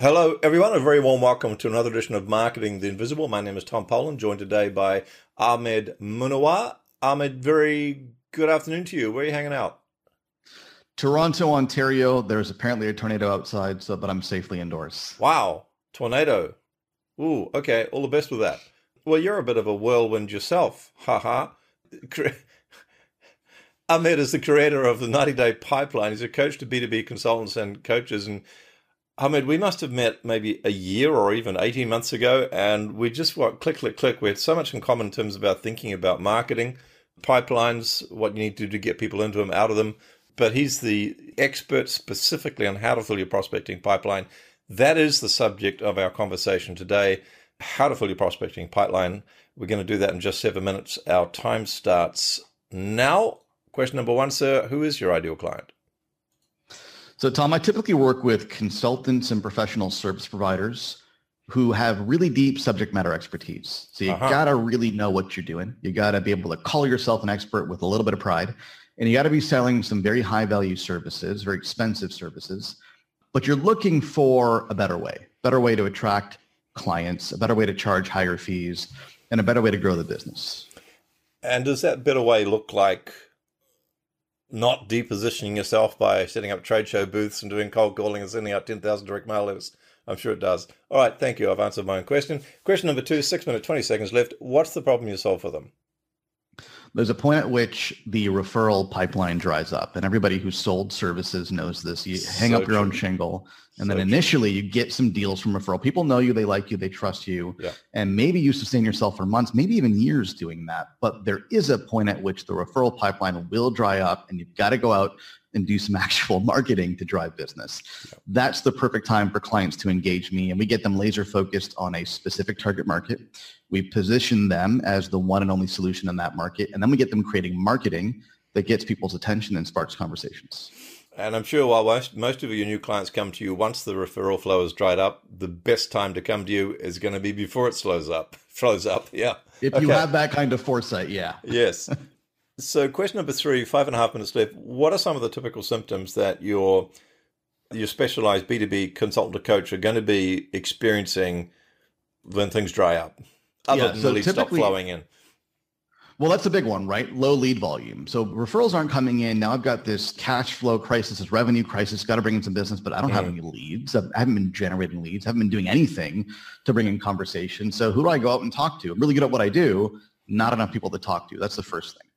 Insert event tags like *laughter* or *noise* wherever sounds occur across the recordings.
Hello, everyone. A very warm welcome to another edition of Marketing the Invisible. My name is Tom Poland, joined today by Ahmad Munawar. Ahmad, very good afternoon to you. Where are you hanging out? Toronto, Ontario. There's apparently a tornado outside, so but I'm safely indoors. Wow, tornado. Ooh, okay. All the best with that. Well, you're a bit of a whirlwind yourself. Ha ha. *laughs* Ahmad is the creator of the 90 Day Pipeline. He's a coach to B2B consultants and coaches and Ahmad, we must have met maybe a year or even 18 months ago, and we just what click, click, click. We had so much in common in terms about thinking about marketing, pipelines, what you need to do to get people into them, out of them. But he's the expert specifically on how to fill your prospecting pipeline. That is the subject of our conversation today how to fill your prospecting pipeline. We're going to do that in just seven minutes. Our time starts now. Question number one, sir Who is your ideal client? So, Tom, I typically work with consultants and professional service providers who have really deep subject matter expertise. So you uh-huh. got to really know what you're doing. You got to be able to call yourself an expert with a little bit of pride. And you got to be selling some very high value services, very expensive services. But you're looking for a better way, better way to attract clients, a better way to charge higher fees, and a better way to grow the business. And does that better way look like not depositioning yourself by setting up trade show booths and doing cold calling and sending out 10,000 direct mail letters. I'm sure it does. All right, thank you. I've answered my own question. Question number two, six minutes, 20 seconds left. What's the problem you solve for them? There's a point at which the referral pipeline dries up and everybody who sold services knows this you hang so up your true. own shingle and so then initially true. you get some deals from referral people know you they like you they trust you yeah. and maybe you sustain yourself for months maybe even years doing that but there is a point at which the referral pipeline will dry up and you've got to go out and do some *laughs* actual marketing to drive business. That's the perfect time for clients to engage me and we get them laser focused on a specific target market. We position them as the one and only solution in that market and then we get them creating marketing that gets people's attention and sparks conversations. And I'm sure while most, most of your new clients come to you once the referral flow has dried up, the best time to come to you is going to be before it slows up, *laughs* flows up. Yeah. If okay. you have that kind of foresight, yeah. yes. *laughs* So, question number three, five and a half minutes left. What are some of the typical symptoms that your your specialized B two B consultant or coach are going to be experiencing when things dry up, other yeah, than so leads stop flowing in? Well, that's a big one, right? Low lead volume. So referrals aren't coming in. Now I've got this cash flow crisis, this revenue crisis, got to bring in some business, but I don't mm. have any leads. I haven't been generating leads. I haven't been doing anything to bring in conversation. So who do I go out and talk to? I'm really good at what I do. Not enough people to talk to. That's the first thing.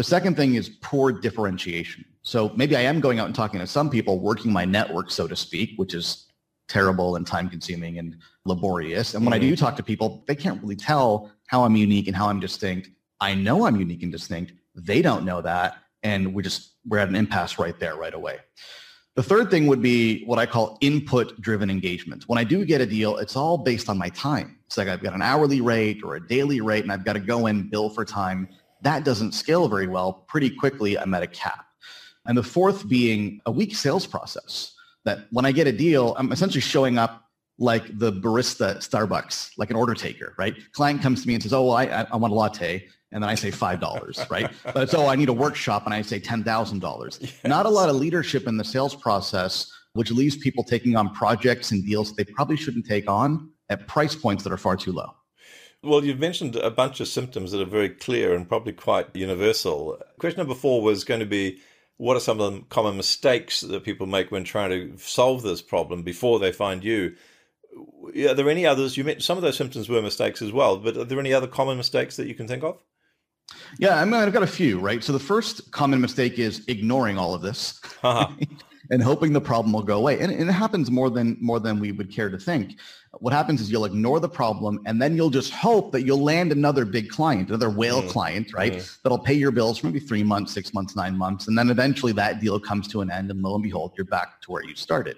The second thing is poor differentiation. So maybe I am going out and talking to some people, working my network, so to speak, which is terrible and time consuming and laborious. And when mm-hmm. I do talk to people, they can't really tell how I'm unique and how I'm distinct. I know I'm unique and distinct. They don't know that. And we just, we're at an impasse right there right away. The third thing would be what I call input driven engagement. When I do get a deal, it's all based on my time. It's like I've got an hourly rate or a daily rate and I've got to go in, bill for time that doesn't scale very well. Pretty quickly, I'm at a cap. And the fourth being a weak sales process that when I get a deal, I'm essentially showing up like the barista at Starbucks, like an order taker, right? Client comes to me and says, oh, I, I want a latte. And then I say $5, *laughs* right? But it's, oh, I need a workshop and I say $10,000. Yes. Not a lot of leadership in the sales process, which leaves people taking on projects and deals they probably shouldn't take on at price points that are far too low. Well, you've mentioned a bunch of symptoms that are very clear and probably quite universal. Question number four was going to be what are some of the common mistakes that people make when trying to solve this problem before they find you? Are there any others? You mentioned some of those symptoms were mistakes as well, but are there any other common mistakes that you can think of? Yeah, I mean, I've got a few, right? So the first common mistake is ignoring all of this. Uh-huh. *laughs* and hoping the problem will go away. And, and, it happens more than more than we would care to think. What happens is you'll ignore the problem and then you'll just hope that you'll land another big client, another whale mm. client, right? Mm. That'll pay your bills for maybe three months, six months, nine months. And then eventually that deal comes to an end and lo and behold, you're back to where you started.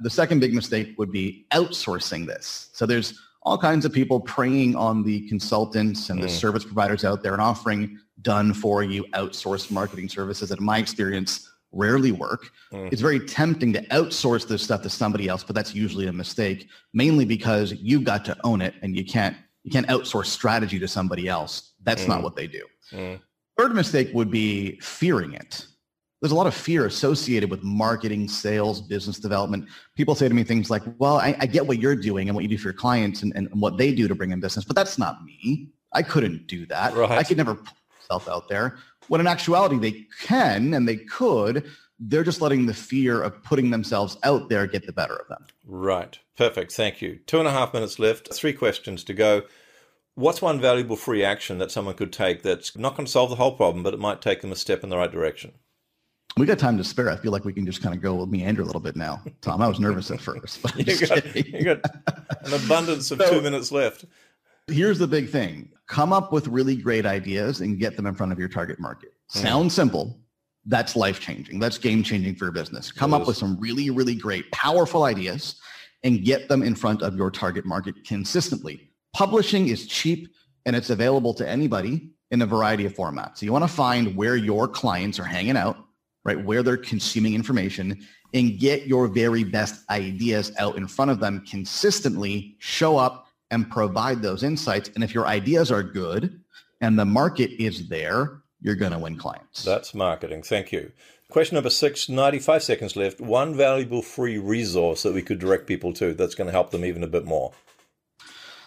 The second big mistake would be outsourcing this. So there's all kinds of people preying on the consultants and mm. the service providers out there and offering done for you outsourced marketing services. And in my experience, rarely work. Mm. It's very tempting to outsource this stuff to somebody else, but that's usually a mistake, mainly because you've got to own it and you can't you can't outsource strategy to somebody else. That's mm. not what they do. Mm. Third mistake would be fearing it. there's a lot of fear associated with marketing, sales, business development. People say to me things like, well, I, I get what you're doing and what you do for your clients and, and, what they do to bring in business, but that's not me. I couldn't do that. Right. I could never put myself out there. When in actuality, they can and they could. They're just letting the fear of putting themselves out there get the better of them. Right. Perfect. Thank you. Two and a half minutes left. Three questions to go. What's one valuable free action that someone could take that's not going to solve the whole problem, but it might take them a step in the right direction? We got time to spare. I feel like we can just kind of go meander a little bit now. Tom, I was nervous at first. *laughs* you, got, you, got, an abundance of so, two minutes left. Here's the big thing. Come up with really great ideas and get them in front of your target market. Mm. Sounds simple. That's life changing. That's game changing for your business. Come up with some really, really great, powerful ideas and get them in front of your target market consistently. Publishing is cheap and it's available to anybody in a variety of formats. So you want to find where your clients are hanging out right? Where they're consuming information and get your very best ideas out in front of them consistently, show up and provide those insights. And if your ideas are good and the market is there, you're going to win clients. That's marketing. Thank you. Question number six, 95 seconds left. One valuable free resource that we could direct people to that's going to help them even a bit more.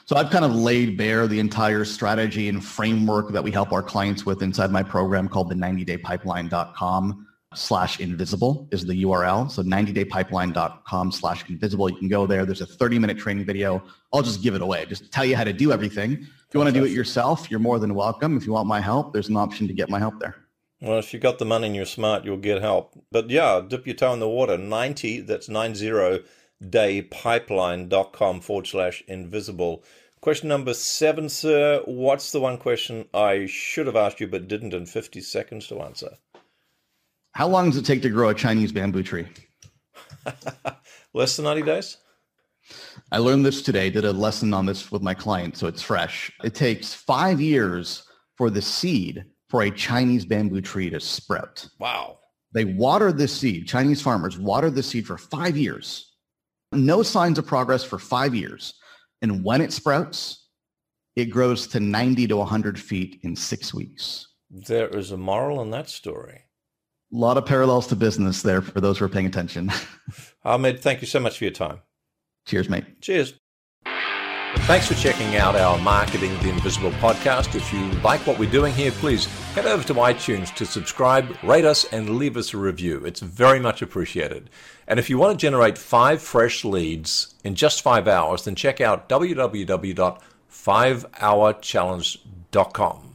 So I've kind of laid bare the entire strategy and framework that we help our clients with inside my program called the 90daypipeline.com slash invisible is the URL. So 90daypipeline.com slash invisible. You can go there. There's a 30 minute training video. I'll just give it away. Just tell you how to do everything. If you want to do it yourself, you're more than welcome. If you want my help, there's an option to get my help there. Well, if you've got the money and you're smart, you'll get help. But yeah, dip your toe in the water. 90, that's 90 daypipeline.com forward slash invisible. Question number seven, sir. What's the one question I should have asked you but didn't in 50 seconds to answer? How long does it take to grow a Chinese bamboo tree? *laughs* Less than 90 days? I learned this today, did a lesson on this with my client, so it's fresh. It takes five years for the seed for a Chinese bamboo tree to sprout. Wow. They water the seed, Chinese farmers water the seed for five years. No signs of progress for five years. And when it sprouts, it grows to 90 to 100 feet in six weeks. There is a moral in that story. A lot of parallels to business there for those who are paying attention. *laughs* Ahmad, thank you so much for your time. Cheers, mate. Cheers. Thanks for checking out our Marketing the Invisible podcast. If you like what we're doing here, please head over to iTunes to subscribe, rate us, and leave us a review. It's very much appreciated. And if you want to generate five fresh leads in just five hours, then check out www.5hourchallenge.com.